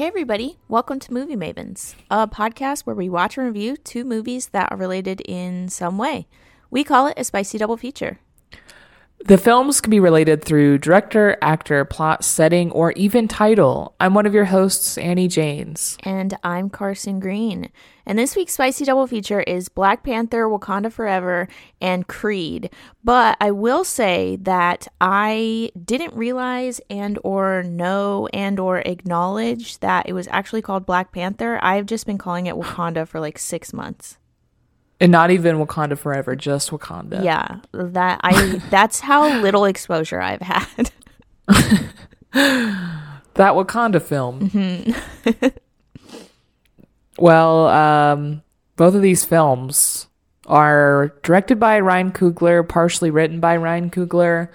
Hey, everybody. Welcome to Movie Mavens, a podcast where we watch and review two movies that are related in some way. We call it a spicy double feature. The films can be related through director, actor, plot, setting, or even title. I'm one of your hosts, Annie Janes. And I'm Carson Green. And this week's spicy double feature is Black Panther, Wakanda Forever, and Creed. But I will say that I didn't realize and or know and or acknowledge that it was actually called Black Panther. I've just been calling it Wakanda for like six months. And not even Wakanda Forever, just Wakanda. Yeah, that I that's how little exposure I've had. That Wakanda film. well, um, both of these films are directed by Ryan Coogler, partially written by Ryan Coogler,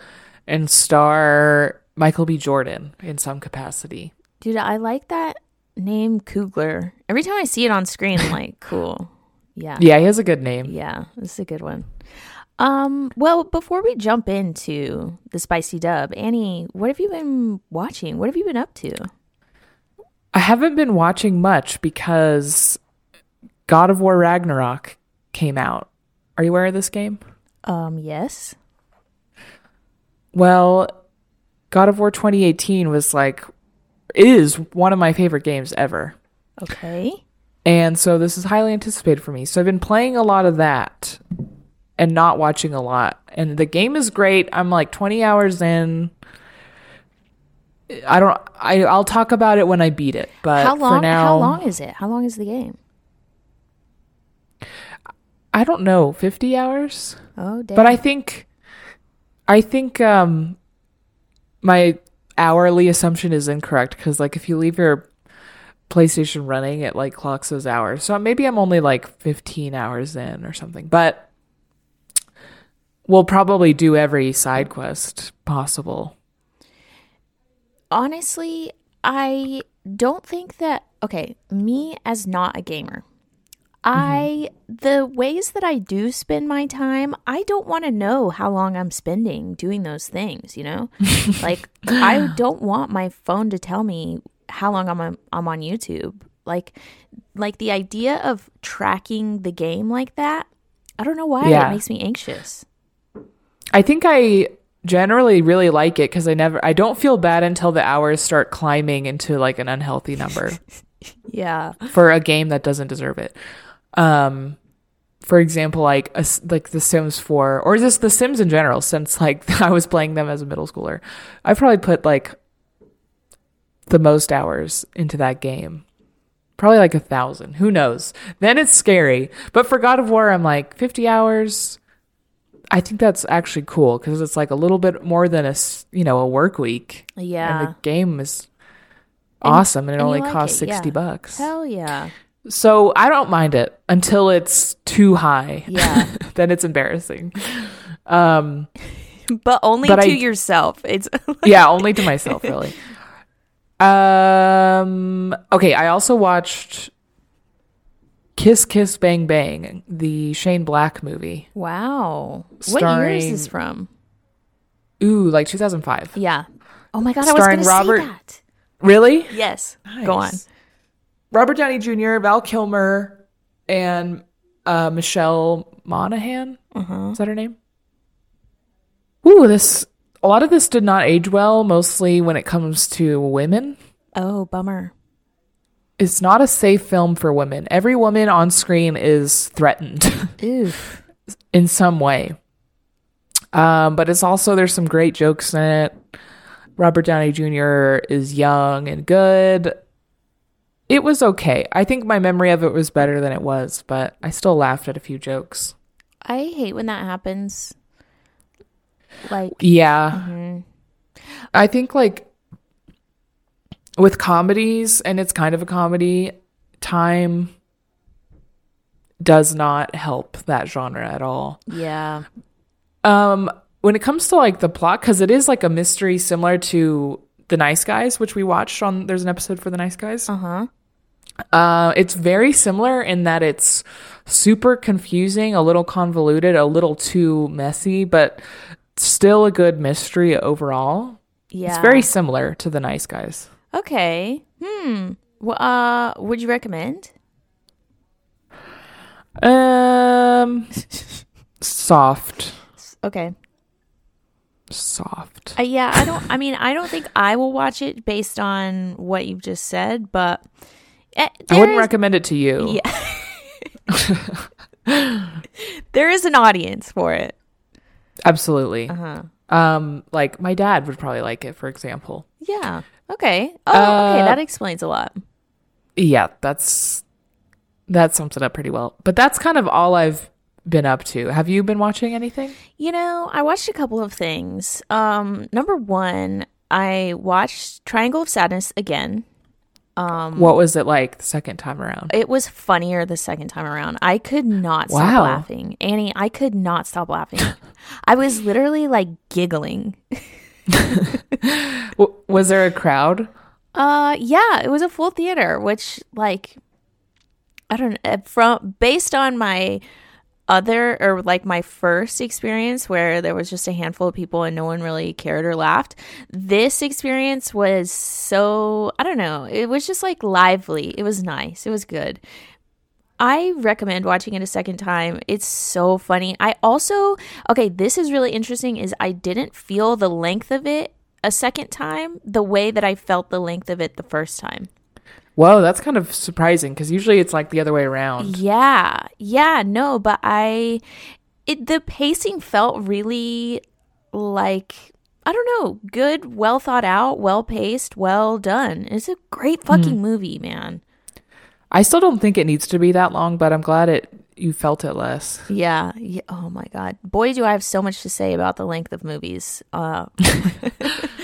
and star Michael B. Jordan in some capacity. Dude, I like that name Coogler. Every time I see it on screen, I'm like, cool. Yeah. Yeah, he has a good name. Yeah, this is a good one. Um, well, before we jump into the spicy dub, Annie, what have you been watching? What have you been up to? I haven't been watching much because God of War Ragnarok came out. Are you aware of this game? Um, yes. Well, God of War 2018 was like is one of my favorite games ever. Okay. And so this is highly anticipated for me. So I've been playing a lot of that and not watching a lot. And the game is great. I'm like 20 hours in. I don't I I'll talk about it when I beat it. But how long for now how long is it? How long is the game? I don't know, 50 hours? Oh, damn. But I think I think um my hourly assumption is incorrect cuz like if you leave your PlayStation running it like clocks those hours. So maybe I'm only like 15 hours in or something. But we'll probably do every side quest possible. honestly, I don't think that okay, me as not a gamer. I mm-hmm. the ways that I do spend my time, I don't want to know how long I'm spending doing those things, you know? like I don't want my phone to tell me how long I'm on, I'm on YouTube. Like like the idea of tracking the game like that, I don't know why Yeah. it makes me anxious. I think I generally really like it cuz I never I don't feel bad until the hours start climbing into like an unhealthy number. Yeah. for a game that doesn't deserve it. Um, for example, like a like The Sims 4, or just The Sims in general. Since like I was playing them as a middle schooler, I probably put like the most hours into that game. Probably like a thousand. Who knows? Then it's scary. But for God of War, I'm like 50 hours. I think that's actually cool because it's like a little bit more than a you know a work week. Yeah. and the game is awesome, and it and only like costs it, yeah. sixty bucks. Hell yeah. So I don't mind it until it's too high. Yeah. then it's embarrassing. Um, But only But to I- yourself. It's yeah, only to myself, really. Um, okay, I also watched Kiss Kiss Bang Bang, the Shane Black movie. Wow. What year is this from? Ooh, like 2005. Yeah. Oh my god, I was Starring going to Robert- say that. Really? Yes. Go on. Robert Downey Jr., Val Kilmer, and uh, Michelle Monaghan. Uh-huh. Is that her name? Ooh, this a lot of this did not age well, mostly when it comes to women. Oh, bummer. It's not a safe film for women. Every woman on screen is threatened Oof. in some way. Um, but it's also there's some great jokes in it. Robert Downey Jr. is young and good. It was okay. I think my memory of it was better than it was, but I still laughed at a few jokes. I hate when that happens. Like, Yeah. mhm. I think like with comedies, and it's kind of a comedy, time does not help that genre at all. yeah. Um, when it comes to like the plot, because it is like a mystery similar to The Nice Guys, which we watched on. There's an episode for The Nice Guys. Uh-huh. Uh, it's very similar in that it's super confusing, a little convoluted, a little too messy, but still a good mystery overall. Yeah. It's very similar to The Nice Guys. Okay. Hmm. Well, uh, would you recommend? Um, soft, Okay. soft. Uh, yeah, I don't. I mean, I don't think I will watch it based on what you've just said, but eh, I wouldn't is- recommend it to you. Yeah. there is an audience for it. Absolutely. Uh huh. Um, like my dad would probably like it, for example. Yeah. Okay. Oh, okay. Uh, That explains a lot. Yeah, that's that sums it up pretty well. But that's kind of all I've been up to. Have you been watching anything? You know, I watched a couple of things. Um, number one, I watched Triangle of Sadness again. Um, What was it like the second time around? It was funnier the second time around. I could not stop Wow. laughing. Annie, I could not stop laughing. I was literally like giggling. Was there a crowd? Uh yeah, it was a full theater, which like I don't know from based on my other or like my first experience where there was just a handful of people and no one really cared or laughed. This experience was so I don't know, it was just like lively. It was nice. It was good. I recommend watching it a second time. It's so funny. I also okay, this is really interesting is I didn't feel the length of it a second time the way that I felt the length of it the first time. Whoa, that's kind of surprising because usually it's like the other way around. Yeah. Yeah, no, but I it the pacing felt really like I don't know, good, well thought out, well paced, well done. It's a great fucking movie, man. I still don't think it needs to be that long, but I'm glad it you felt it less. Yeah, yeah. Oh my god. Boy, do I have so much to say about the length of movies. Uh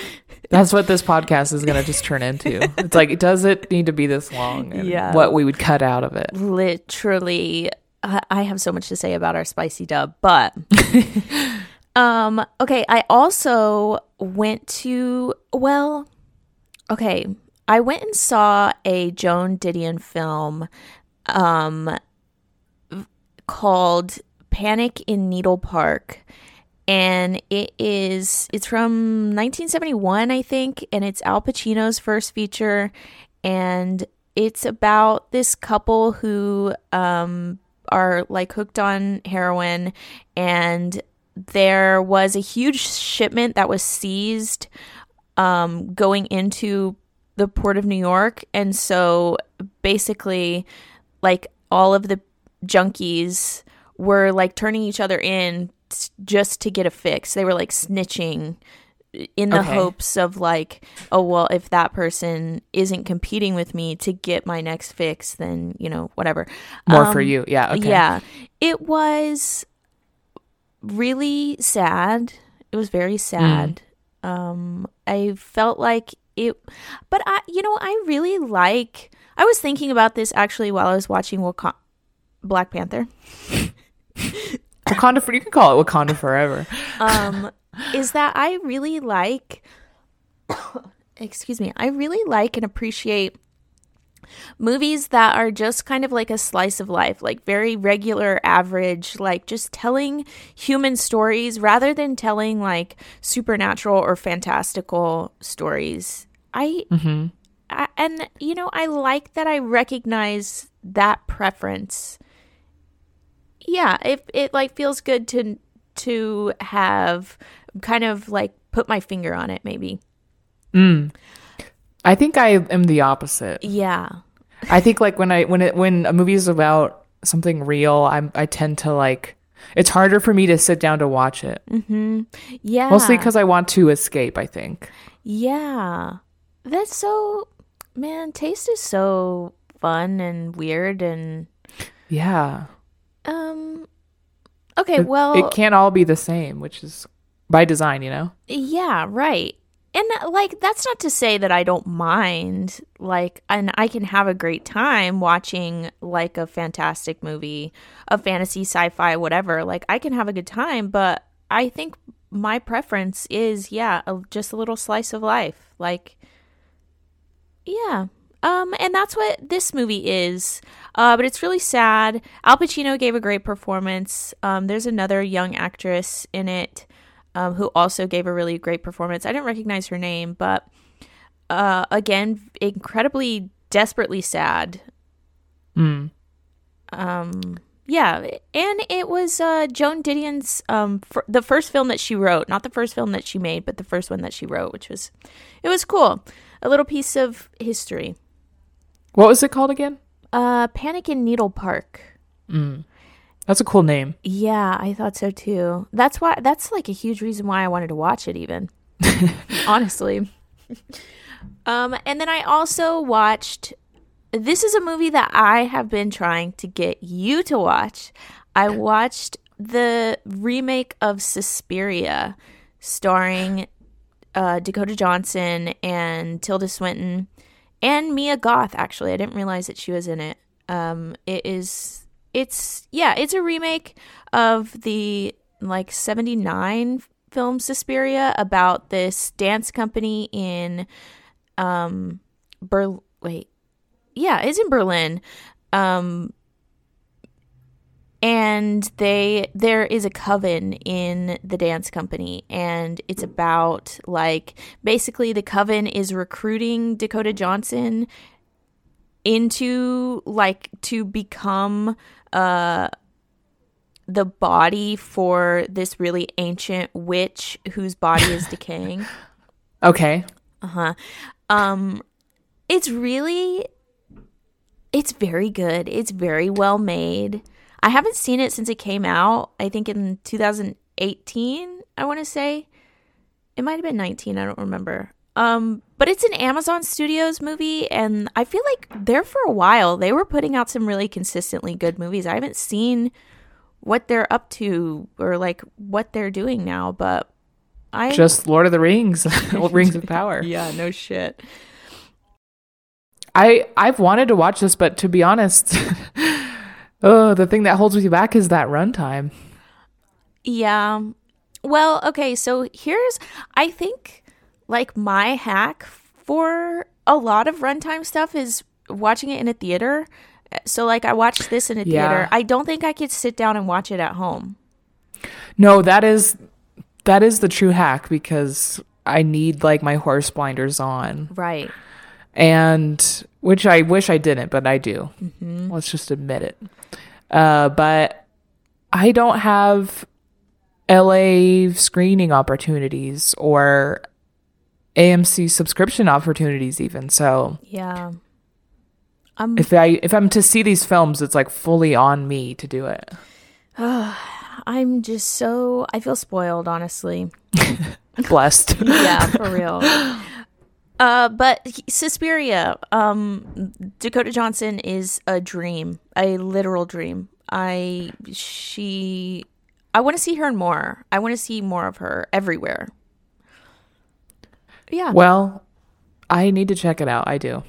That's what this podcast is going to just turn into. It's like, does it need to be this long? And Yeah. What we would cut out of it. literally I I have so much to say about our spicy dub, but um okay, I also went to well, okay, I went and saw a Joan Didion film um called Panic in Needle Park and it is it's from 1971 I think and it's Al Pacino's first feature. And it's about this couple who um are like hooked on heroin. And there was a huge shipment that was seized um going into the port of New York. And so basically like all of the junkies were like turning each other in t- just to get a fix. They were like snitching in the Okay. hopes of like, oh well, if that person isn't competing with me to get my next fix, then you know whatever. More for Um, you. Yeah. Okay. Yeah, it was really sad. It was very sad. Um, I felt like it, but I, you know, I really like. I was thinking about this actually while I was watching Black Panther. Wakanda for you can call it Wakanda forever. um, is that I really like, excuse me, I really like and appreciate movies that are just kind of like a slice of life, like very regular, average, like just telling human stories rather than telling like supernatural or fantastical stories. I, hmm I and you know, I like that I recognize that preference. Yeah, it it like feels good to to have kind of like put my finger on it maybe. Mm. I think I am the opposite. Yeah. I think like when I when it when a movie is about something real, I'm I tend to like it's harder for me to sit down to watch it. Mhm. Yeah. Mostly because I want to escape. I think. Yeah. That's so man, taste is so fun and weird and Yeah. Um Okay, It- well it can't all be the same, which is by design, you know. Yeah, right. And uh, like that's not to say that I don't mind like and I can have a great time watching like a fantastic movie, a fantasy sci-fi whatever. Like I can have a good time, but I think my preference is yeah, a, just a little slice of life. Like yeah. Um and that's what this movie is. Uh but it's really sad. Al Pacino gave a great performance. Um there's another young actress in it um, who also gave a really great performance. I didn't recognize her name, but uh, again, incredibly desperately sad. Mm. Um, yeah, and it was uh, Joan Didion's um fir- the first film that she wrote, not the first film that she made, but the first one that she wrote, which was it was cool. A little piece of history. What was it called again? Uh, Panic in Needle Park. Mm. That's a cool name. Yeah, I thought so too. That's why that's like a huge reason why I wanted to watch it even. Honestly. um and then I also watched this is a movie that I have been trying to get you to watch. I watched the remake of Suspiria starring uh, Dakota Johnson and Tilda Swinton and Mia Goth actually. I didn't realize that she was in it. Um it is it's yeah, it's a remake of the like 79 film Suspiria about this dance company in um Ber wait. Yeah, it's in Berlin. Um and they there is a coven in the dance company and it's about like basically the coven is recruiting Dakota Johnson into like to become uh the body for this really ancient witch whose body is decaying. Okay. Uh-huh. Um it's really it's very good. It's very well made. I haven't seen it since it came out. I think in 2018, I want to say. It might have been 19, I don't remember. Um but it's an Amazon Studios movie and I feel like there for a while they were putting out some really consistently good movies. I haven't seen what they're up to or like what they're doing now, but I Just Lord of the Rings, Rings of Power. yeah, no shit. I I've wanted to watch this, but to be honest, oh, the thing that holds me back is that runtime. Yeah. Well, okay, so here's I think like my hack for a lot of runtime stuff is watching it in a theater. So like I watched this in a Yeah. theater. I don't think I could sit down and watch it at home. No, that is that is the true hack because I need like my horse blinders on, Right. And which I wish I didn't, but I do. Let's just admit it. Uh, but I don't have LA screening opportunities or AMC subscription opportunities, even so. Yeah. Um if I if I'm to see these films, it's like fully on me to do it. I'm just so I feel spoiled, honestly. Blessed. yeah, for real. Uh, but he- Suspiria, um, Dakota Johnson is a dream, a literal dream. I she, I want to see her more. I want to see more of her everywhere. Yeah, well, I need to check it out. I do.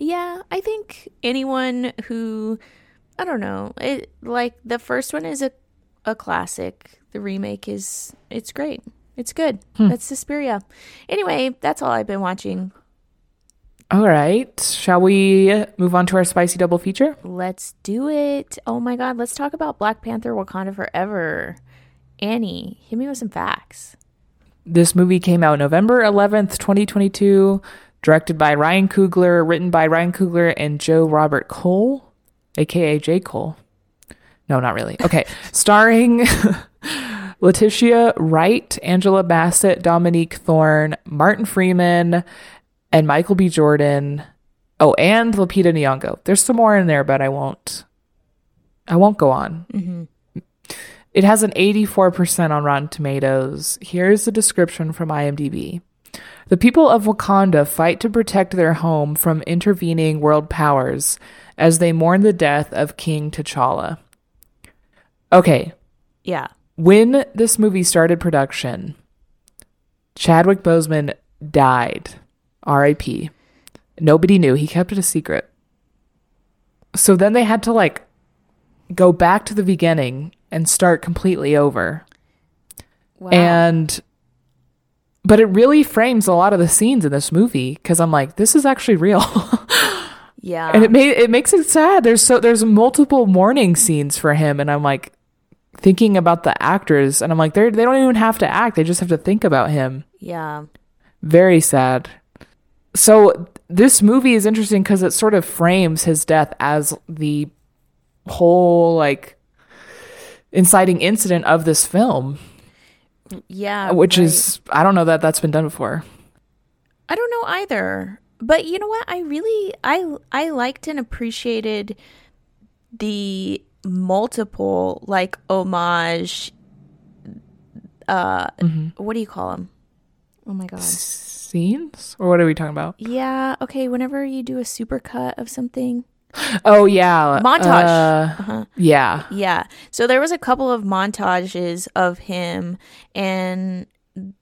yeah. I think anyone who, I don't know, it like the first one is a a classic. The remake is it's great. It's good. Hmm. That's Suspiria. Anyway, that's all I've been watching. All right. Shall we move on to our spicy double feature? Let's do it. Oh my god, let's talk about Black Panther Wakanda Forever. Annie, hit me with some facts. This movie came out November 11th, 2022, directed by Ryan Coogler, written by Ryan Coogler and Joe Robert Cole, aka J. Cole. No, not really. Okay. Starring Letitia Wright, Angela Bassett, Dominique Thorne, Martin Freeman, and Michael B. Jordan. Oh, and Lupita Nyong'o. There's some more in there, but I won't. I won't go on. Mm-hmm. It has an 84% on Rotten Tomatoes. Here's the description from IMDb. The people of Wakanda fight to protect their home from intervening world powers as they mourn the death of King T'Challa. Okay, Yeah. When this movie started production, Chadwick Boseman died. R.I.P. Nobody knew. He kept it a secret. So then they had to like go back to the beginning and start completely over. Wow. And but it really frames a lot of the scenes in this movie because I'm like, this is actually real. yeah. and it made it makes it sad. There's so there's multiple mourning scenes for him, and I'm like thinking about the actors, and I'm like, they they don't even have to act; they just have to think about him. yeah. Very sad. so this movie is interesting because it sort of frames his death as the whole like inciting incident of this film, Yeah. which right. is I don't know that that's been done before. I don't know either. But you know what? I really I I liked and appreciated the multiple like homage uh Mm-hmm. what do you call them? Oh my god. Scenes or what are we talking about? Yeah, okay, whenever you do a supercut of something. Oh yeah, Montage. Uh, Uh-huh. yeah, Yeah. So there was a couple of montages of him and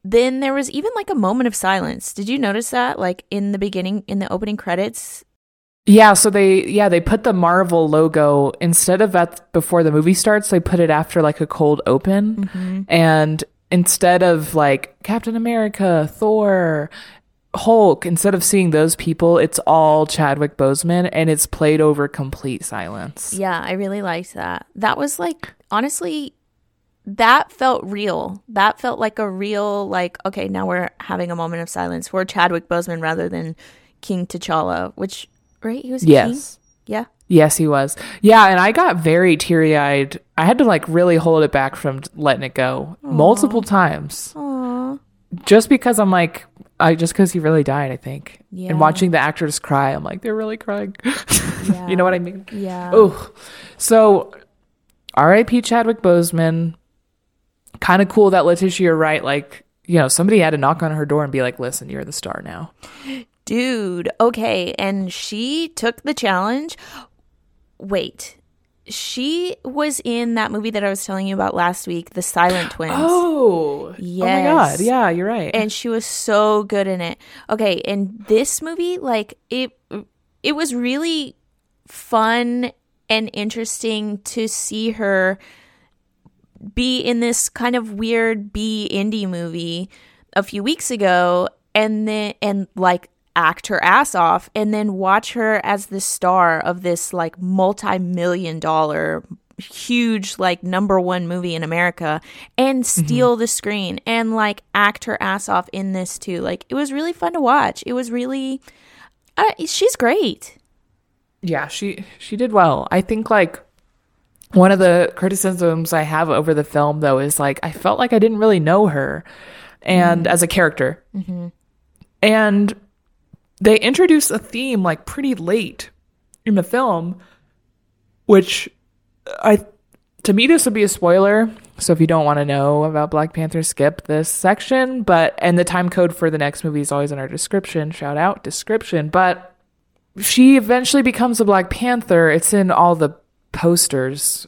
then there was even like a moment of silence. Did you notice that like in the beginning in the opening credits? Yeah. So they yeah they put the Marvel logo instead of at before the movie starts. They put it after like a cold open, mm-hmm. and instead of like Captain America, Thor. Hulk, instead of seeing those people, it's all Chadwick Boseman and it's played over complete silence. Yeah, I really liked that. That was like honestly that felt real. That felt like a real like okay, now we're having a moment of silence for Chadwick Boseman rather than King T'Challa, which right? He was a king? Yes. Yeah. Yes, he was. Yeah, and I got very teary eyed. I had to like really hold it back from letting it go multiple times. Aw. Just because I'm like, I just because he really died, I think. Yeah. And watching the actors cry, I'm like, they're really crying. Yeah. you know what I mean? Yeah. Oh, so R.I.P. Chadwick Boseman. Kind of cool that Letitia Wright, like, you know, somebody had to knock on her door and be like, listen, you're the star now. Dude, okay. And she took the challenge. Wait. She was in that movie that I was telling you about last week, The Silent Twins. Oh, oh my God. Yes. Yeah, you're right. and she was so good in it. Okay, in this movie, like it it was really fun and interesting to see her be in this kind of weird B indie movie a few weeks ago and then and like act her ass off and then watch her as the star of this like multi-million dollar huge like number one movie in America and steal the screen and like act her ass off in this too. Like it was really fun to watch. It was really uh, she's great. Yeah, she she did well. I think like one of the criticisms I have over the film though is like I felt like I didn't really know her and as a character. And they introduce a theme like pretty late in the film which I to me this would be a spoiler. So if you don't want to know about Black Panther, skip this section. But and the time code for the next movie is always in our description. Shout out description. But she eventually becomes a Black Panther. It's in all the posters,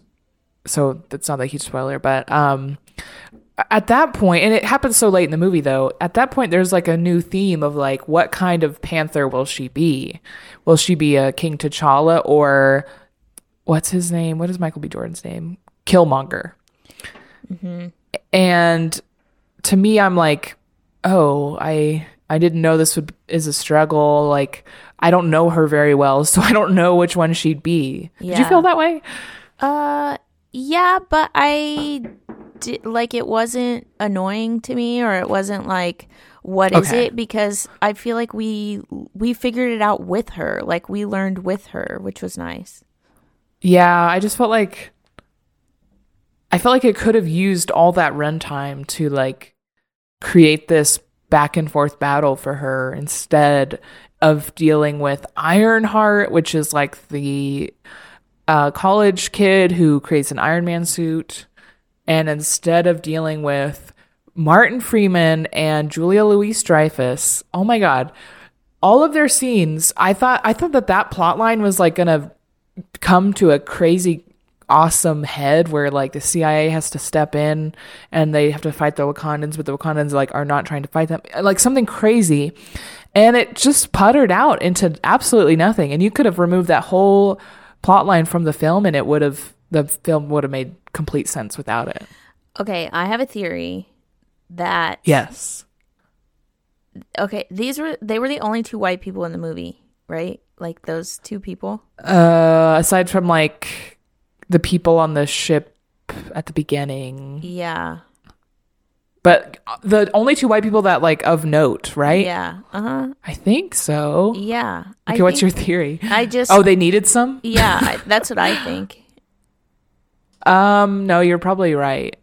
so that's not a huge spoiler. But um, at that point, and it happens so late in the movie, though. At that point, there's like a new theme of like, what kind of Panther will she be? Will she be a King T'Challa or what's his name? What is Michael B. Jordan's name? Killmonger. And to me, I'm like, oh, I I didn't know this would is a struggle. Like I don't know her very well, so I don't know which one she'd be. Did you feel that way? Uh yeah, but I like it wasn't annoying to me or it wasn't like what is Okay. it because I feel like we we figured it out with her. Like we learned with her, which was nice. Yeah, I just felt like I felt like it could have used all that runtime to like create this back and forth battle for her instead of dealing with Ironheart, which is like the uh, college kid who creates an Iron Man suit, and instead of dealing with Martin Freeman and Julia Louis Dreyfus, oh my god, all of their scenes, I thought I thought that that plot line was like gonna come to a crazy awesome head where like the CIA has to step in and they have to fight the Wakandans, but the Wakandans like are not trying to fight them. Like something crazy. And it just puttered out into absolutely nothing. And you could have removed that whole plot line from the film and it would have the film would have made complete sense without it. Okay, I have a theory that Yes. okay, these were they were the only two white people in the movie, right? Like those two people. Uh aside from like the people on the ship at the beginning. Yeah. But the only two white people that like of note, right? Yeah. Uh huh. I think so. Yeah. Okay, I what's your theory? I just. Oh, they needed some? yeah, I- that's what I think. Um, no, you're probably right.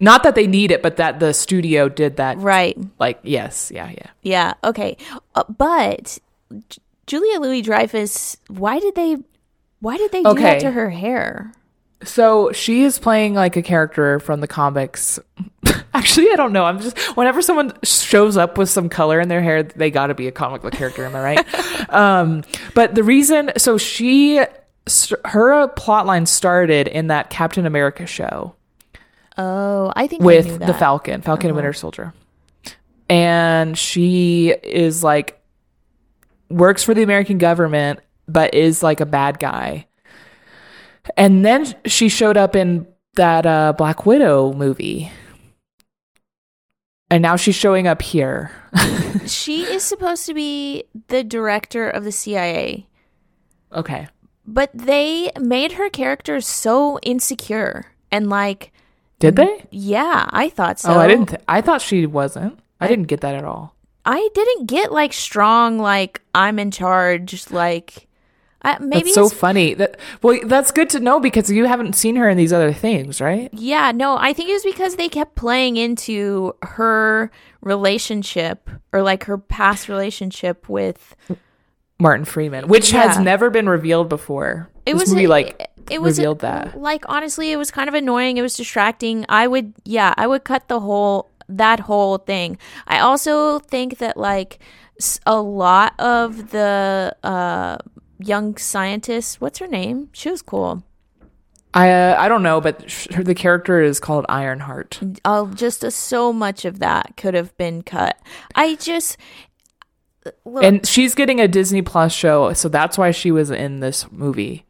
Not that they need it, but that the studio did that. Right. Like, yes, yeah, yeah. Yeah. Okay. Uh, but J- Julia Louis Dreyfus, why did they? Why did they do Okay. that to her hair? So she is playing like a character from the comics. Actually, I don't know. I'm just whenever someone shows up with some color in their hair, they got to be a comic book character. Am I right? um, but the reason, so she, st- her plotline started in that Captain America show Oh, I think I with the. Falcon, Falcon and Uh-huh. Winter Soldier, and she is like works for the American government, but is like a bad guy. And then she showed up in that uh, Black Widow movie, and now she's showing up here. She is supposed to be the director of the CIA, okay, but they made her character so insecure and like, did they? yeah, I thought so. oh, I didn't. Th- I thought she wasn't. I didn't get that at all. I didn't get like strong, like I'm in charge, like. I, maybe that's so funny. That well, that's good to know because you haven't seen her in these other things, right? Yeah, no, I think it was because they kept playing into her relationship or like her past relationship with Martin Freeman, which has never been revealed before. it this was movie like it, it was revealed that. like honestly it was kind of annoying. It was distracting. I would yeah i would cut the whole that whole thing. I also think that like a lot of the uh young scientist what's her name? She was cool. I uh, I don't know, but sh- the character is called Ironheart. uh, just uh, so much of that could have been cut. I just look, And she's getting a Disney Plus show, so that's why she was in this movie.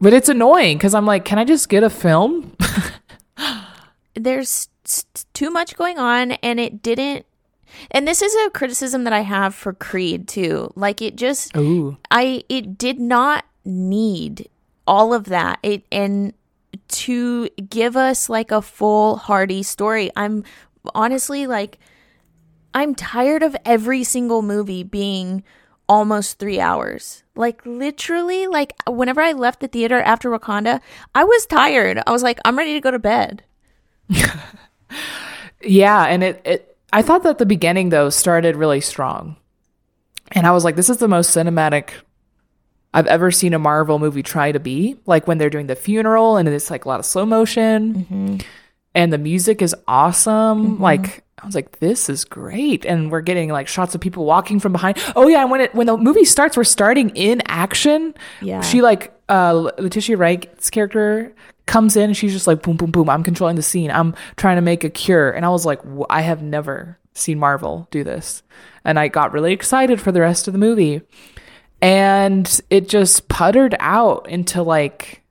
But it's annoying because I'm like, can I just get a film? there's too much going on and it didn't and this is a criticism that i have for creed too like it just Ooh, i it did not need all of that it and to give us like a full hearty story i'm honestly like i'm tired of every single movie being almost three hours like literally like whenever i left the theater after wakanda i was tired i was like i'm ready to go to bed yeah, and it it. I thought that the beginning though started really strong, and I was like, this is the most cinematic I've ever seen a Marvel movie try to be. Like when they're doing the funeral and it's like a lot of slow motion, mm-hmm. and the music is awesome. Mm-hmm. Like I was like, this is great, and we're getting like shots of people walking from behind. Oh yeah, and when it when the movie starts, we're starting in action. Yeah. she like uh Letitia Wright's character comes in and she's just like boom boom boom. I'm controlling the scene. I'm trying to make a cure, and I was like, "Wh- I have never seen Marvel do this, and I got really excited for the rest of the movie, and it just puttered out into like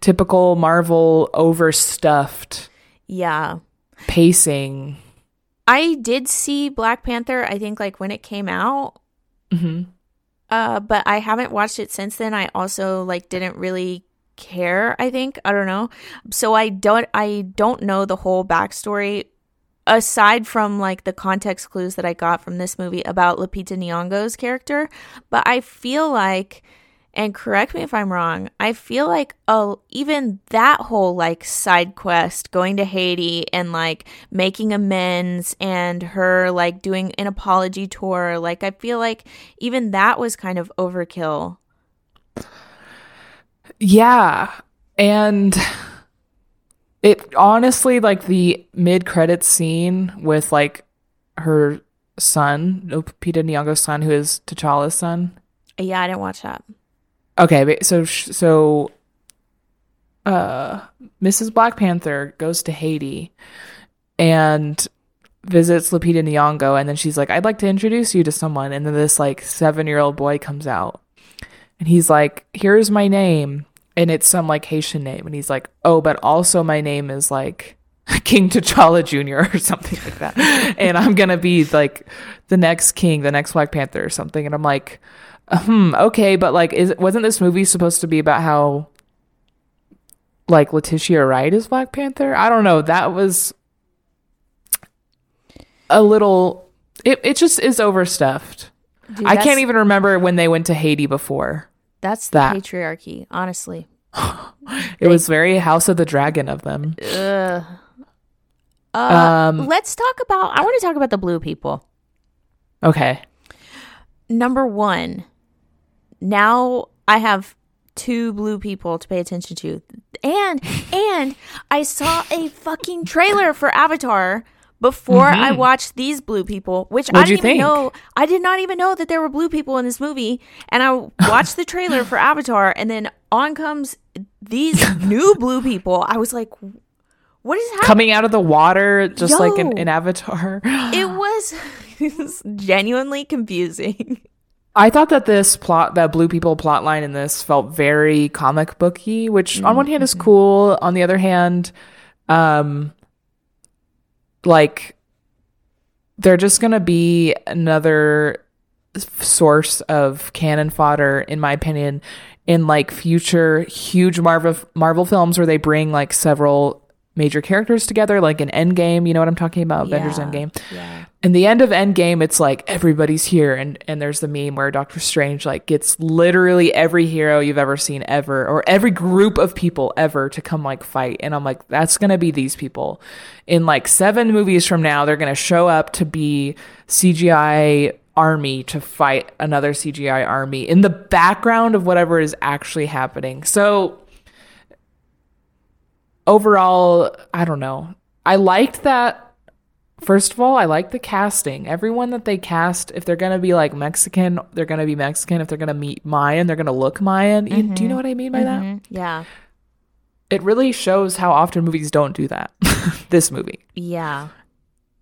typical Marvel overstuffed yeah pacing. I did see Black Panther, I think like when it came out. hmm Uh but I haven't watched it since then. I also like didn't really care, I think. I don't know. So I don't I don't know the whole backstory aside from like the context clues that I got from this movie about Lupita Nyong'o's character, but I feel like and correct me if I'm wrong, I feel like oh even that whole like side quest going to Haiti and like making amends and her like doing an apology tour, like I feel like even that was kind of overkill. Yeah, and it honestly like the mid credit scene with like her son, Lupita Nyong'o's son, who is T'Challa's son. Yeah, I didn't watch that. Okay, so so uh Mrs. Black Panther goes to Haiti and visits Lupita Nyong'o and then she's like I'd like to introduce you to someone and then this like 7-year-old boy comes out and he's like here's my name and it's some like Haitian name and he's like oh but also my name is like King T'Challa Jr. or something like that and I'm going to be like the next king the next Black Panther or something and I'm like hmm okay but like is wasn't this movie supposed to be about how like Letitia Wright is Black Panther. I don't know. That was a little. It it just is overstuffed. Dude, I can't even remember when they went to Haiti before. That's the that. patriarchy, honestly. It was very House of the Dragon of them. Ugh. Uh, Um, let's talk about. I want to talk about the blue people. Okay. Number one, now I have two blue people to pay attention to, and and I saw a fucking trailer for Avatar before I watched these blue people, which I Mm-hmm. What'd you didn't even think? know. I did not even know that there were blue people in this movie, and I watched the trailer for Avatar, and then on comes these new blue people. I was like, "What is happening?" Coming out of the water, just like Yo. in, in Avatar. It was, it was genuinely confusing. I thought that this plot, that blue people plot line in this felt very comic booky, which on one hand is cool. On the other hand, um, like they're just gonna be another source of cannon fodder, in my opinion, in like future huge Marvel Marvel films where they bring like several major characters together, like an Endgame. You know what I'm talking about? Avengers Yeah. Endgame Yeah. In the end of Endgame, it's like everybody's here, and and there's the meme where Doctor Strange like gets literally every hero you've ever seen ever, or every group of people ever to come like fight, and I'm like, that's gonna be these people. In like seven movies from now, they're gonna show up to be CGI army to fight another CGI army in the background of whatever is actually happening. So overall, I don't know. I liked that First of all, I like the casting. Everyone that they cast, if they're gonna be like Mexican, they're gonna be Mexican. If they're gonna meet Mayan, they're gonna look Mayan. You- Do you know what I mean by that? Mhm. Yeah. It really shows how often movies don't do that. this movie, Yeah.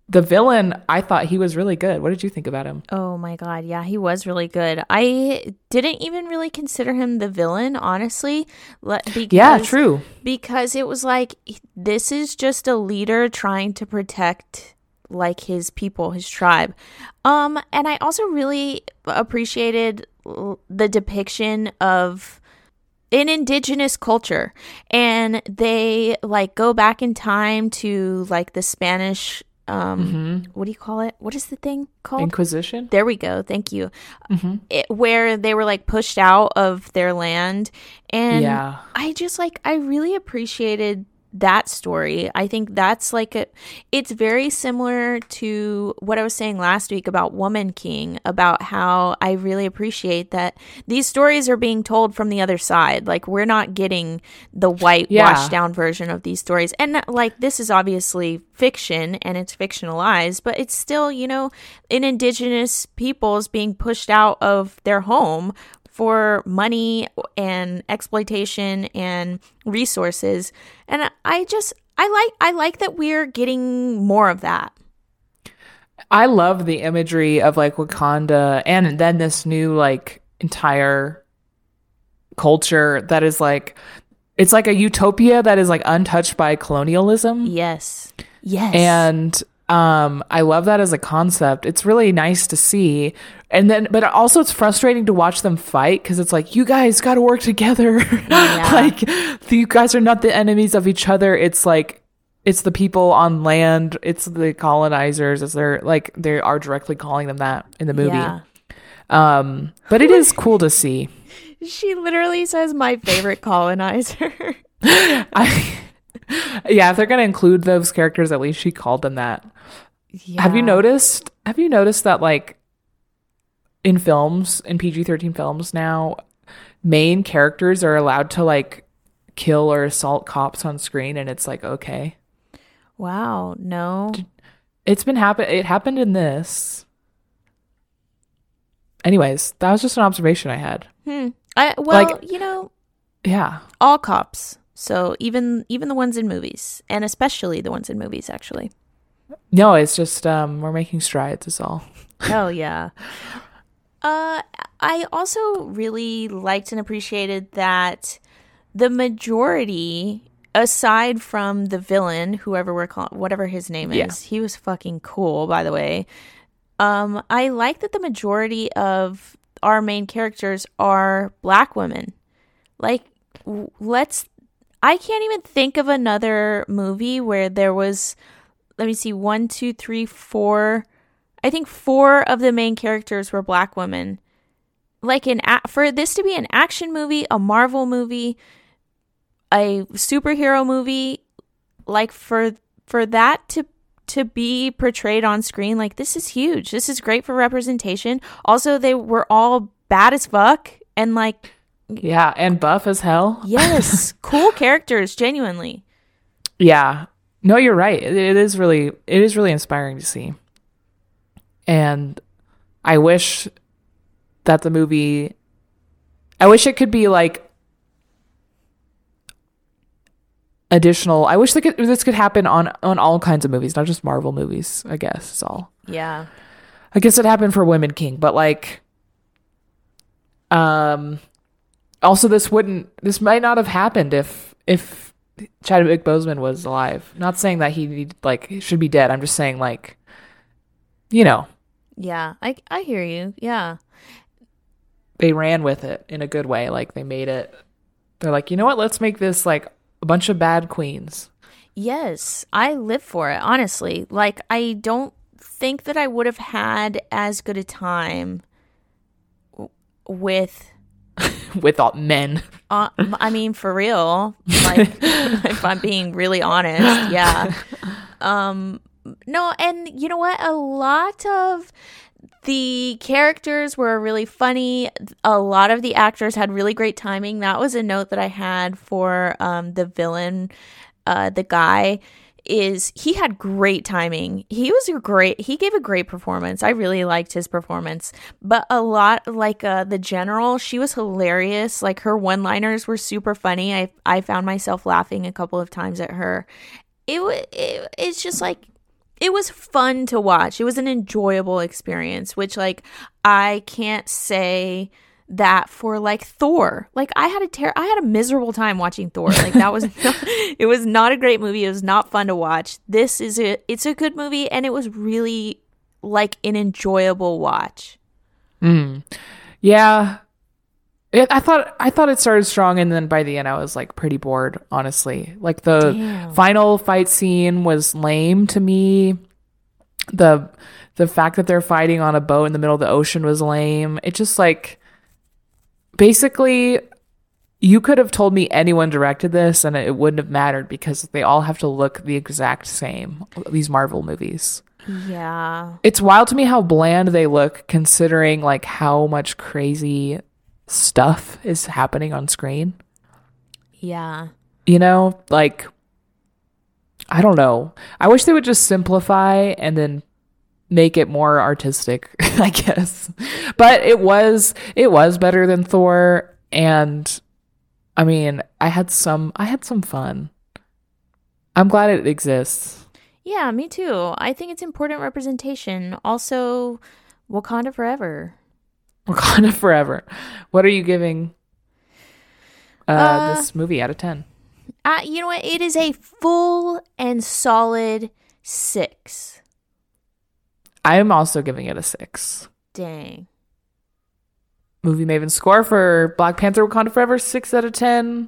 the villain, I thought he was really good. What did you think about him? Oh my god, yeah, he was really good. I didn't even really consider him the villain, honestly. Because, Yeah, true. Because it was like this is just a leader trying to protect like his people, his tribe. Um and I also really appreciated the depiction of an indigenous culture and they like go back in time to like the Spanish um what do you call it? What is the thing called? Inquisition. There we go. Thank you. Mm-hmm. It, where they were like pushed out of their land. And Yeah. I just like, I really appreciated that story. I think that's like a, it's very similar to what I was saying last week about Woman King, about how I really appreciate that these stories are being told from the other side. Like, we're not getting the white Yeah. washed down version of these stories. And uh, like, this is obviously fiction and it's fictionalized, but it's still, you know, an indigenous peoples being pushed out of their home for money and exploitation and resources. And I just I like I like that we're getting more of that. I love the imagery of like Wakanda and then this new like entire culture that is like it's like a utopia that is like untouched by colonialism. Yes. Yes. and um i love that as a concept. It's really nice to see. And then but also it's frustrating to watch them fight because it's like you guys got to work together. Yeah. like you guys are not the enemies of each other. It's like it's the people on land. It's the colonizers. As they're like they are directly calling them that in the movie. Yeah. um but it is cool to see. She literally says my favorite colonizer. I, yeah if they're gonna include those characters at least she called them that Have you noticed? Have you noticed that like in films, in PG thirteen films now, main characters are allowed to like kill or assault cops on screen, and it's like okay, Wow, no. it's been happen. It happened in this. Anyways, that was just an observation I had. Hmm. I well, Like- you know, Yeah, all cops. So even even the ones in movies, and especially the ones in movies, actually. No, it's just um we're making strides. Is all. Hell yeah. Uh, I also really liked and appreciated that the majority, aside from the villain, whoever we're calling, whatever his name is, Yeah. he was fucking cool, by the way. Um, I like that the majority of our main characters are black women. Like, w- let's. I can't even think of another movie where there was, let me see, one, two, three, four. I think four of the main characters were black women. Like in for this to be an action movie, a Marvel movie, a superhero movie, like for for that to to be portrayed on screen, like this is huge. This is great for representation. Also, they were all bad as fuck and like yeah, and buff as hell. Yes, cool characters, genuinely. Yeah. No, you're right. It, it is really it is really inspiring to see. And I wish that the movie I wish it could be like additional I wish could, this could happen on on all kinds of movies, not just Marvel movies, I guess. It's all. Yeah. I guess it happened for Women King, but like um also this wouldn't this might not have happened if if Chadwick Boseman was alive. Not saying that he like should be dead. I'm just saying like you know. Yeah, I I hear you. Yeah. They ran with it in a good way. Like they made it they're like, "You know what? Let's make this like a bunch of bad queens." Yes, I live for it, honestly. Like I don't think that I would have had as good a time with with all men. Uh, I mean, for real. Like, if I'm being really honest, yeah. Um, no, and you know what? A lot of the characters were really funny. A lot of the actors had really great timing. That was a note that I had for um, the villain, uh, the guy is he had great timing. He was a great he gave a great performance. I really liked his performance. But a lot like uh the general, she was hilarious. Like her one-liners were super funny. I I found myself laughing a couple of times at her. It it, it's just like it was fun to watch. It was an enjoyable experience, which like I can't say that for like Thor. Like I had a ter- I had a miserable time watching Thor. Like that was not, it was not a great movie. It was not fun to watch. This is a it's a good movie and it was really like an enjoyable watch. Mm. Yeah. It, I thought I thought it started strong and then by the end I was like pretty bored, honestly. Like the Damn. final fight scene was lame to me. The the fact that they're fighting on a boat in the middle of the ocean was lame. It just like basically you could have told me anyone directed this and it wouldn't have mattered because they all have to look the exact same these marvel movies. Yeah. It's wild to me how bland they look considering like how much crazy stuff is happening on screen. Yeah. You know like i don't know. I wish they would just simplify and then make it more artistic, I guess. But it was it was better than Thor and I mean, I had some I had some fun. I'm glad it exists. Yeah, me too. I think it's important representation. Also, Wakanda forever. Wakanda forever. What are you giving uh, uh this movie out of 10? Uh, you know what? It is a full and solid 6. I am also giving it a six. Dang. Movie Maven score for Black Panther Wakanda Forever, six out of ten.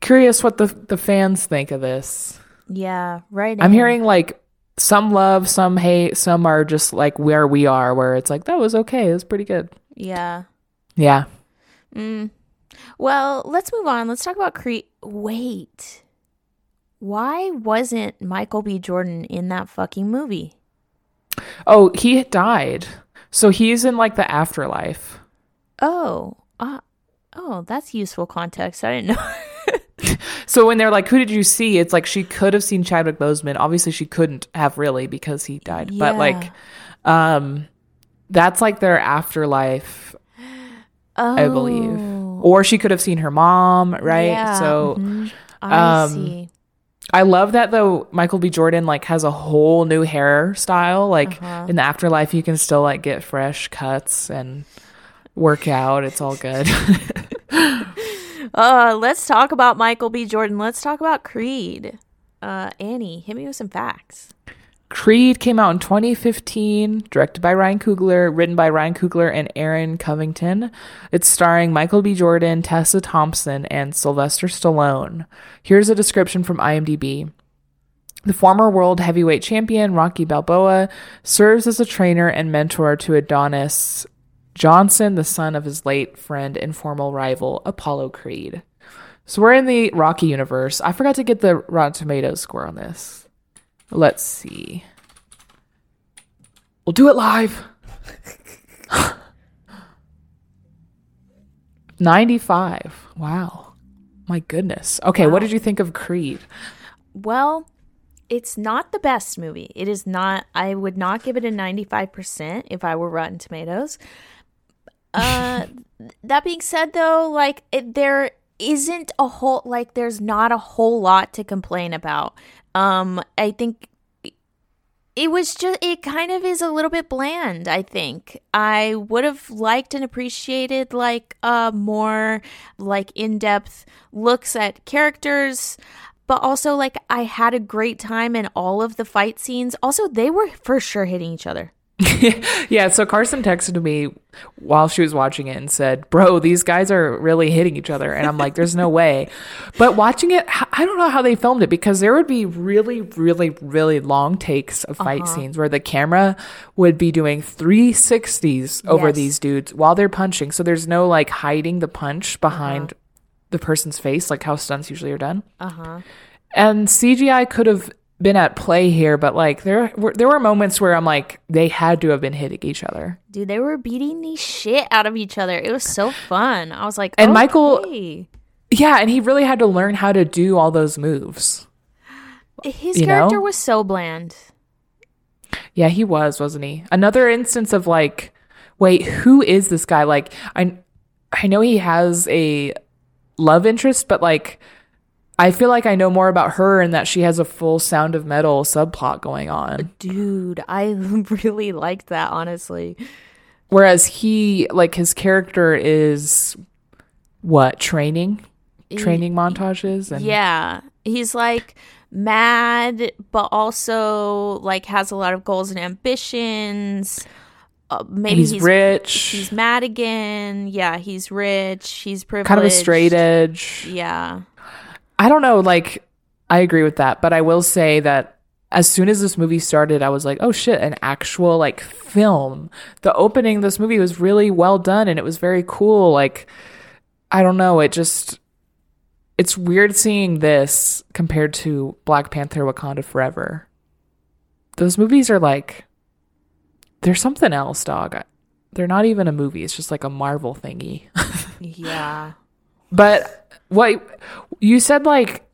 Curious what the the fans think of this. Yeah, right. I'm hearing like some love, some hate, some are just like where we are, where it's like that was okay, it was pretty good. Yeah. Yeah. Mm. Well, let's move on. Let's talk about Creed. Wait. Why wasn't Michael B. Jordan in that fucking movie? Oh, he died. So he's in like the afterlife. Oh. Uh, oh, that's useful context. I didn't know. so when they're like, "Who did you see?" It's like she could have seen Chadwick Boseman. Obviously, she couldn't have really because he died. Yeah. But like, um, that's like their afterlife, oh. I believe. Oh. Or she could have seen her mom, right? Yeah. So, mm-hmm. I um, see. I love that though Michael B. Jordan like has a whole new hairstyle. Like uh-huh. in the afterlife you can still like get fresh cuts and work out. It's all good. uh let's talk about Michael B. Jordan. Let's talk about Creed. Uh Annie, hit me with some facts. Creed came out in 2015, directed by Ryan Coogler, written by Ryan Coogler and Aaron Covington. It's starring Michael B. Jordan, Tessa Thompson, and Sylvester Stallone. Here's a description from IMDb. The former world heavyweight champion, Rocky Balboa, serves as a trainer and mentor to Adonis Johnson, the son of his late friend and former rival, Apollo Creed. So we're in the Rocky universe. I forgot to get the Rotten Tomatoes score on this. Let's see. We'll do it live. 95. Wow. My goodness. Okay, wow. what did you think of Creed? Well, it's not the best movie. It is not I would not give it a 95% if I were Rotten Tomatoes. Uh that being said though, like it, there isn't a whole like there's not a whole lot to complain about. Um, I think it was just it kind of is a little bit bland i think. I would have liked and appreciated like uh more like in-depth looks at characters but also like i had a great time in all of the fight scenes. Also they were for sure hitting each other yeah, so Carson texted me while she was watching it and said, Bro, these guys are really hitting each other. And I'm like, There's no way. But watching it, I don't know how they filmed it because there would be really, really, really long takes of fight uh-huh. scenes where the camera would be doing 360s over yes. these dudes while they're punching. So there's no like hiding the punch behind uh-huh. the person's face, like how stunts usually are done. Uh huh. And CGI could have been at play here, but like there were there were moments where I'm like they had to have been hitting each other. Dude, they were beating the shit out of each other. It was so fun. I was like, and okay. Michael, yeah, and he really had to learn how to do all those moves. His you character know? was so bland. Yeah, he was, wasn't he? Another instance of like, wait, who is this guy? Like, I I know he has a love interest, but like I feel like I know more about her and that she has a full Sound of Metal subplot going on. Dude, I really liked that, honestly. Whereas he, like, his character is what training, training montages, and yeah, he's like mad, but also like has a lot of goals and ambitions. Uh, maybe he's, he's, rich. He's mad again. Yeah, he's rich. He's privileged. Kind of a straight edge. Yeah. I don't know, like I agree with that, but I will say that as soon as this movie started, I was like, oh shit, an actual like film. The opening of this movie was really well done and it was very cool. Like, I don't know, it just, it's weird seeing this compared to Black Panther Wakanda Forever. Those movies are like, they're something else, dog. They're not even a movie, it's just like a Marvel thingy. yeah. But what you said like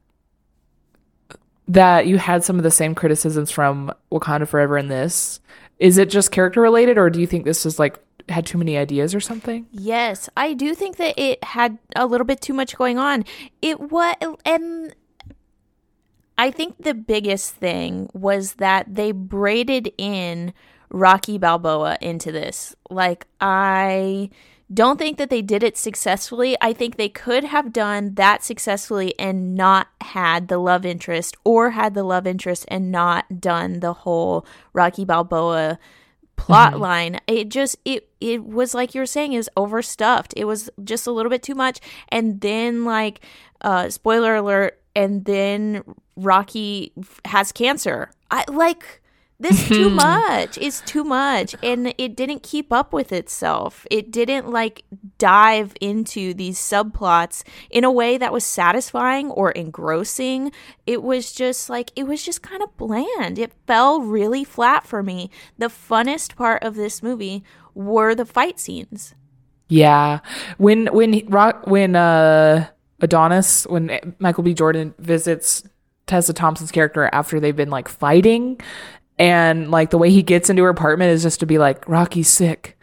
that you had some of the same criticisms from Wakanda Forever in this. Is it just character related or do you think this is like had too many ideas or something? Yes, I do think that it had a little bit too much going on. It was and I think the biggest thing was that they braided in Rocky Balboa into this. Like I don't think that they did it successfully. I think they could have done that successfully and not had the love interest or had the love interest and not done the whole Rocky Balboa plot mm-hmm. line. It just it it was like you were saying is overstuffed. It was just a little bit too much and then like uh spoiler alert and then Rocky has cancer. I like this too much. Is too much. And it didn't keep up with itself. It didn't like dive into these subplots in a way that was satisfying or engrossing. It was just like it was just kind of bland. It fell really flat for me. The funnest part of this movie were the fight scenes. Yeah. When when rock when uh adonis when michael b. Jordan visits Tessa Thompson's character after they've been like fighting and like the way he gets into her apartment is just to be like Rocky's sick.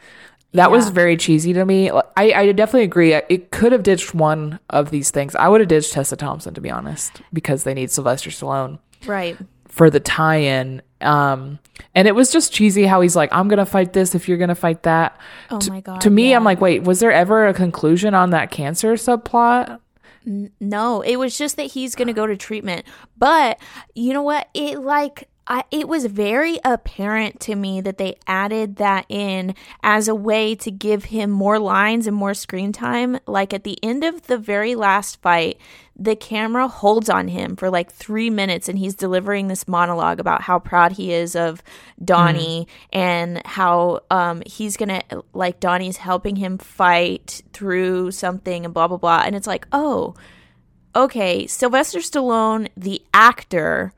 That yeah. was very cheesy to me. I, I definitely agree. It could have ditched one of these things. I would have ditched Tessa Thompson to be honest, because they need Sylvester Stallone, right, for the tie-in. Um, and it was just cheesy how he's like, "I'm gonna fight this if you're gonna fight that." Oh my god! To me, yeah. I'm like, wait, was there ever a conclusion on that cancer subplot? no, it was just that he's going to go to treatment. But you know what? It like I, it was very apparent to me that they added that in as a way to give him more lines and more screen time. Like at the end of the very last fight, the camera holds on him for like three minutes and he's delivering this monologue about how proud he is of Donnie mm. and how um, he's gonna, like, Donnie's helping him fight through something and blah, blah, blah. And it's like, oh, okay, Sylvester Stallone, the actor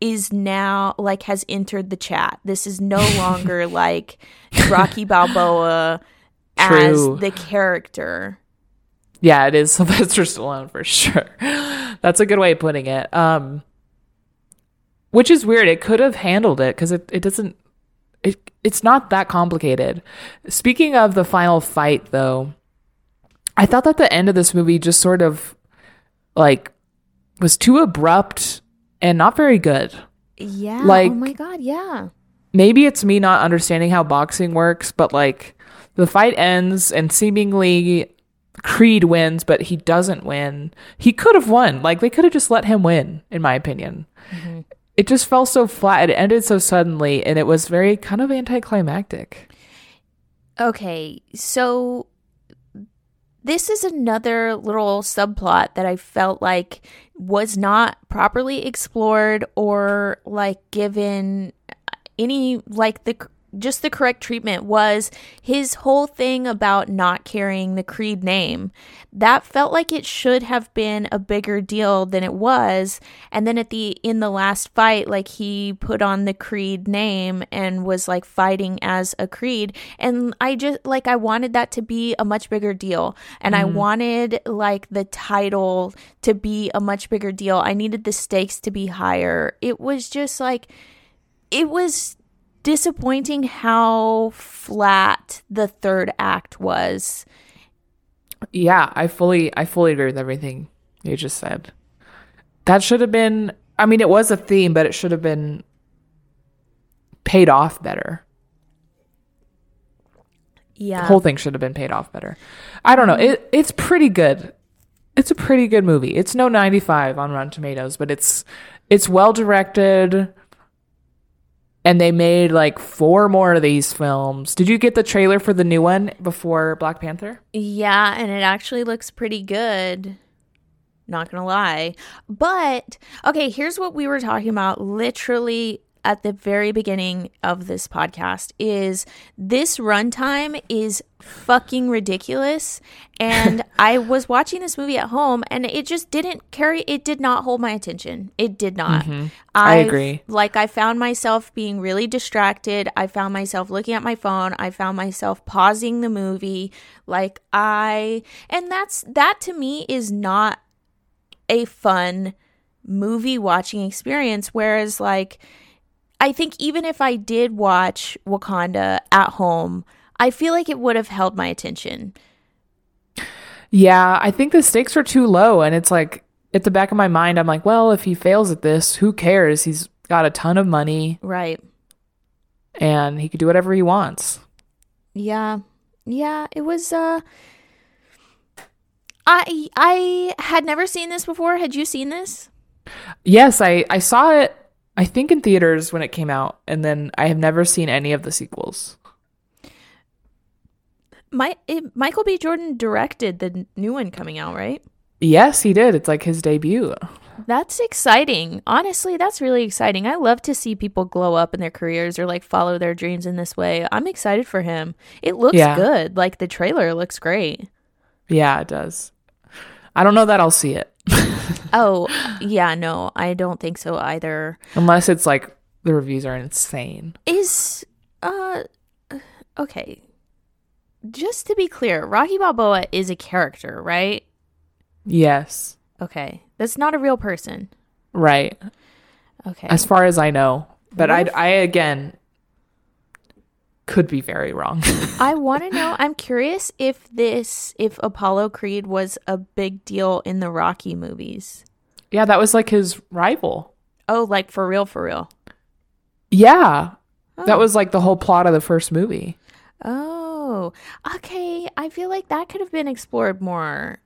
is now like has entered the chat. This is no longer like Rocky Balboa True. as the character. Yeah, it is Sylvester Stallone for sure. That's a good way of putting it. Um which is weird. It could have handled it cuz it it doesn't it it's not that complicated. Speaking of the final fight though, I thought that the end of this movie just sort of like was too abrupt and not very good. Yeah. Like, oh my god, yeah. Maybe it's me not understanding how boxing works, but like the fight ends and seemingly Creed wins, but he doesn't win. He could have won. Like they could have just let him win, in my opinion. Mm-hmm. It just fell so flat. It ended so suddenly, and it was very kind of anticlimactic. Okay, so this is another little subplot that I felt like was not properly explored or like given any like the just the correct treatment was his whole thing about not carrying the Creed name. That felt like it should have been a bigger deal than it was. And then at the in the last fight, like he put on the Creed name and was like fighting as a Creed. And I just like I wanted that to be a much bigger deal. And mm. I wanted like the title to be a much bigger deal. I needed the stakes to be higher. It was just like it was disappointing how flat the third act was. Yeah, I fully I fully agree with everything you just said. That should have been I mean it was a theme, but it should have been paid off better. Yeah. The whole thing should have been paid off better. I don't know. It it's pretty good. It's a pretty good movie. It's no 95 on Rotten Tomatoes, but it's it's well directed and they made like four more of these films. Did you get the trailer for the new one before Black Panther? Yeah, and it actually looks pretty good. Not gonna lie. But okay, here's what we were talking about literally at the very beginning of this podcast is this runtime is fucking ridiculous. And I was watching this movie at home and it just didn't carry, it did not hold my attention. It did not. Mm-hmm. I agree. Like, I found myself being really distracted. I found myself looking at my phone. I found myself pausing the movie. Like, I, and that's, that to me is not a fun movie watching experience. Whereas, like, I think even if I did watch Wakanda at home, I feel like it would have held my attention. Yeah, I think the stakes are too low. And it's like, at the back of my mind, I'm like, well, if he fails at this, who cares? He's got a ton of money. Right. And he could do whatever he wants. Yeah. Yeah, it was uh I I had never seen this before. Had you seen this? Yes, I I saw it I think in theaters when it came out, and then I have never seen any of the sequels. My it, Michael B. Jordan directed the new one coming out, right? Yes, he did. It's like his debut. That's exciting. Honestly, that's really exciting. I love to see people glow up in their careers or like follow their dreams in this way. I'm excited for him. It looks yeah. good. Like the trailer looks great. Yeah, it does. I don't know that I'll see it. oh, yeah, no, I don't think so either. Unless it's like the reviews are insane. Is uh okay. Just to be clear, Rocky Balboa is a character, right? Yes. Okay. That's not a real person. Right. Okay. As far as I know. But I I again could be very wrong. I want to know. I'm curious if this, if Apollo Creed was a big deal in the Rocky movies. Yeah, that was like his rival. Oh, like for real, for real. Yeah. Oh. That was like the whole plot of the first movie. Oh, okay. I feel like that could have been explored more.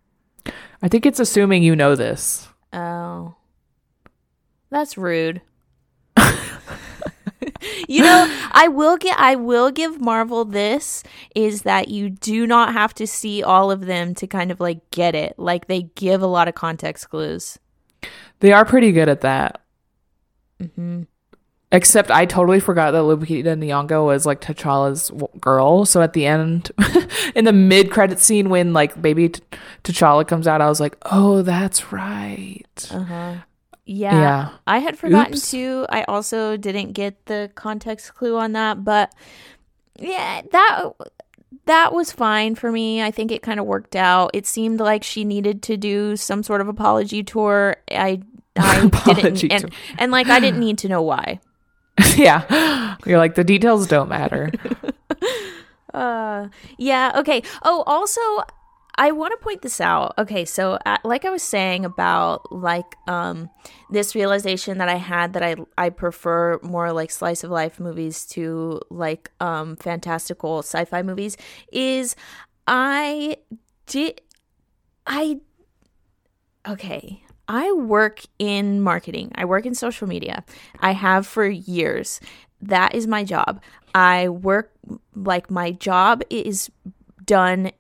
I think it's assuming you know this. Oh. That's rude. You know, I will get I will give Marvel this is that you do not have to see all of them to kind of like get it. Like they give a lot of context clues. They are pretty good at that. hmm Except I totally forgot that Lupita Nyong'o was like T'Challa's w- girl. So at the end, in the mid credit scene when like baby T- T'Challa comes out, I was like, oh, that's right. Uh-huh. Yeah. Yeah. I had forgotten Oops. too. I also didn't get the context clue on that, but yeah, that that was fine for me. I think it kind of worked out. It seemed like she needed to do some sort of apology tour. I I Apology didn't and, and like I didn't need to know why. yeah. You're like, the details don't matter. Uh, yeah. Okay. Oh, also, I want to point this out. Okay, so uh, like I was saying about like um this realization that I had that I I prefer more like slice of life movies to like um fantastical sci-fi movies is I did I okay. I work in marketing. I work in social media. I have for years. That is my job. I work like my job is done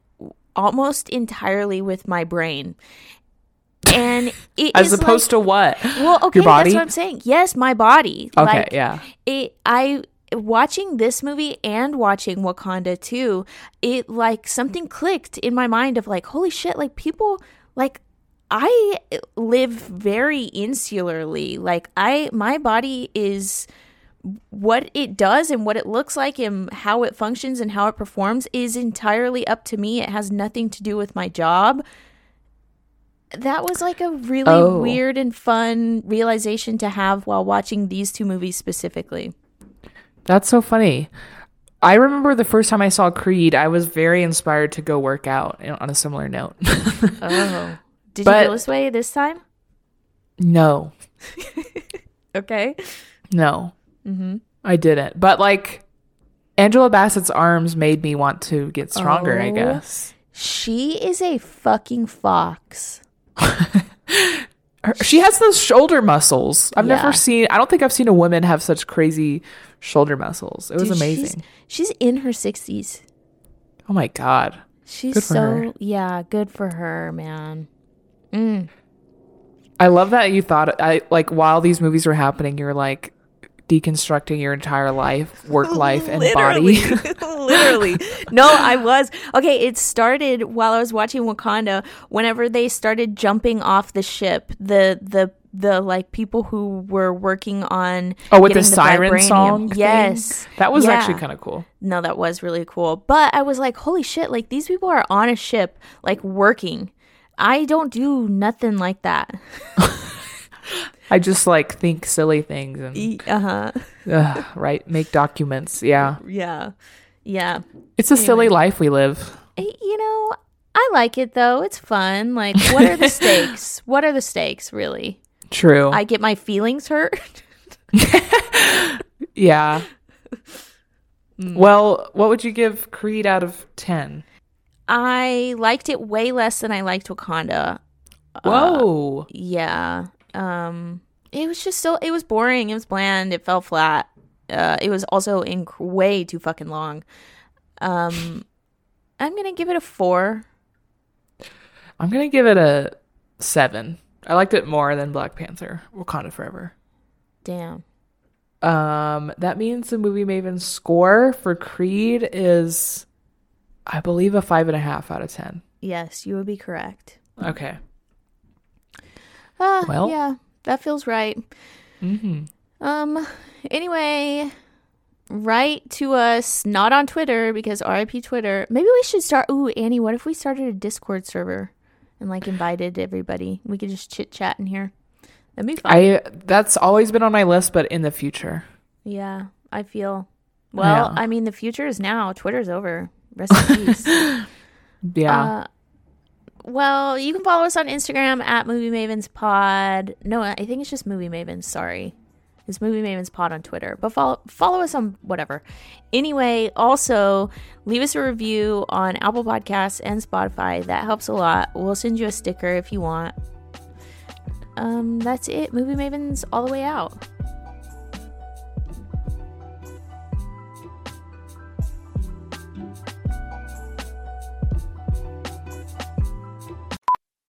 almost entirely with my brain. And it As opposed like, to what? well, okay, Your body? that's what I'm saying. Yes, my body. Okay, Like, yeah. it I watching this movie and watching Wakanda too, it like something clicked in my mind of like, holy shit, like people like I live very insularly. Like I my body is what it does and what it looks like and how it functions and how it performs is entirely up to me. It has nothing to do with my job. That was like a really Oh. weird and fun realization to have while watching these two movies specifically. That's so funny. I remember the first time I saw Creed, I was very inspired to go work out on a similar note. Oh. Did But- you feel this way this time? no, Okay. no, Mm-hmm. I didn't. But like, Angela Bassett's arms made me want to get stronger, I Oh. guess. She is a fucking fox. Her- she has those shoulder muscles. I've Yeah. never seen, I don't think I've seen a woman have such crazy shoulder muscles. It was Dude, amazing. She's, in her 60s. Oh my God. She's so, her. yeah, good for her, man. Mm. I love that you thought I like while these movies were happening, you're like deconstructing your entire life, work life, and body. Literally. No, I was. Okay, it started while I was watching Wakanda whenever they started jumping off the ship. The the the like people who were working on Oh, with the getting siren vibranium. song. thing? Yes. that was Yeah. actually kind of cool. No, that was really cool. But I was like, holy shit, like these people are on a ship, like working. I don't do nothing like that. I just like think silly things and Uh huh. ugh, right make documents. Yeah, Yeah. Yeah. it's a silly life we live. Eh, You know, I like it though. It's fun. Like, what are the stakes? What are the stakes, really? True. I get my feelings hurt. yeah. Mm. Well, what would you give Creed out of ten? I liked it way less than I liked Wakanda. Whoa. Yeah. Um it was just so it was boring, it was bland, it fell flat. Uh it was also in way too fucking long. Um I'm to give it a 4. I'm gonna give it a seven. I liked it more than Black Panther. Wakanda Forever. Damn. Um, that means the movie Maven's score for Creed is, I believe, a five and a half out of ten. Yes, you would be correct. Okay. Uh, Well. yeah, that feels right. Mm-hmm. Um. Anyway, write to us not on Twitter because RIP Twitter. Maybe we should start. Ooh, Annie, what if we started a Discord server and like invited everybody? We could just chit chat in here. That'd be fun. I that's always been on my list, but in the future. yeah, I feel. Well, Yeah. I mean, the future is now. Twitter's over. Rest in peace. Yeah. Uh, well, you can follow us on Instagram at Movie Mavens Pod. No, I think it's just Movie Mavens. Sorry, it's Movie Mavens Pod on Twitter. But follow follow us on whatever. Anyway, also leave us a review on Apple Podcasts and Spotify. That helps a lot. We'll send you a sticker if you want. Um, that's it. Movie Mavens all the way out.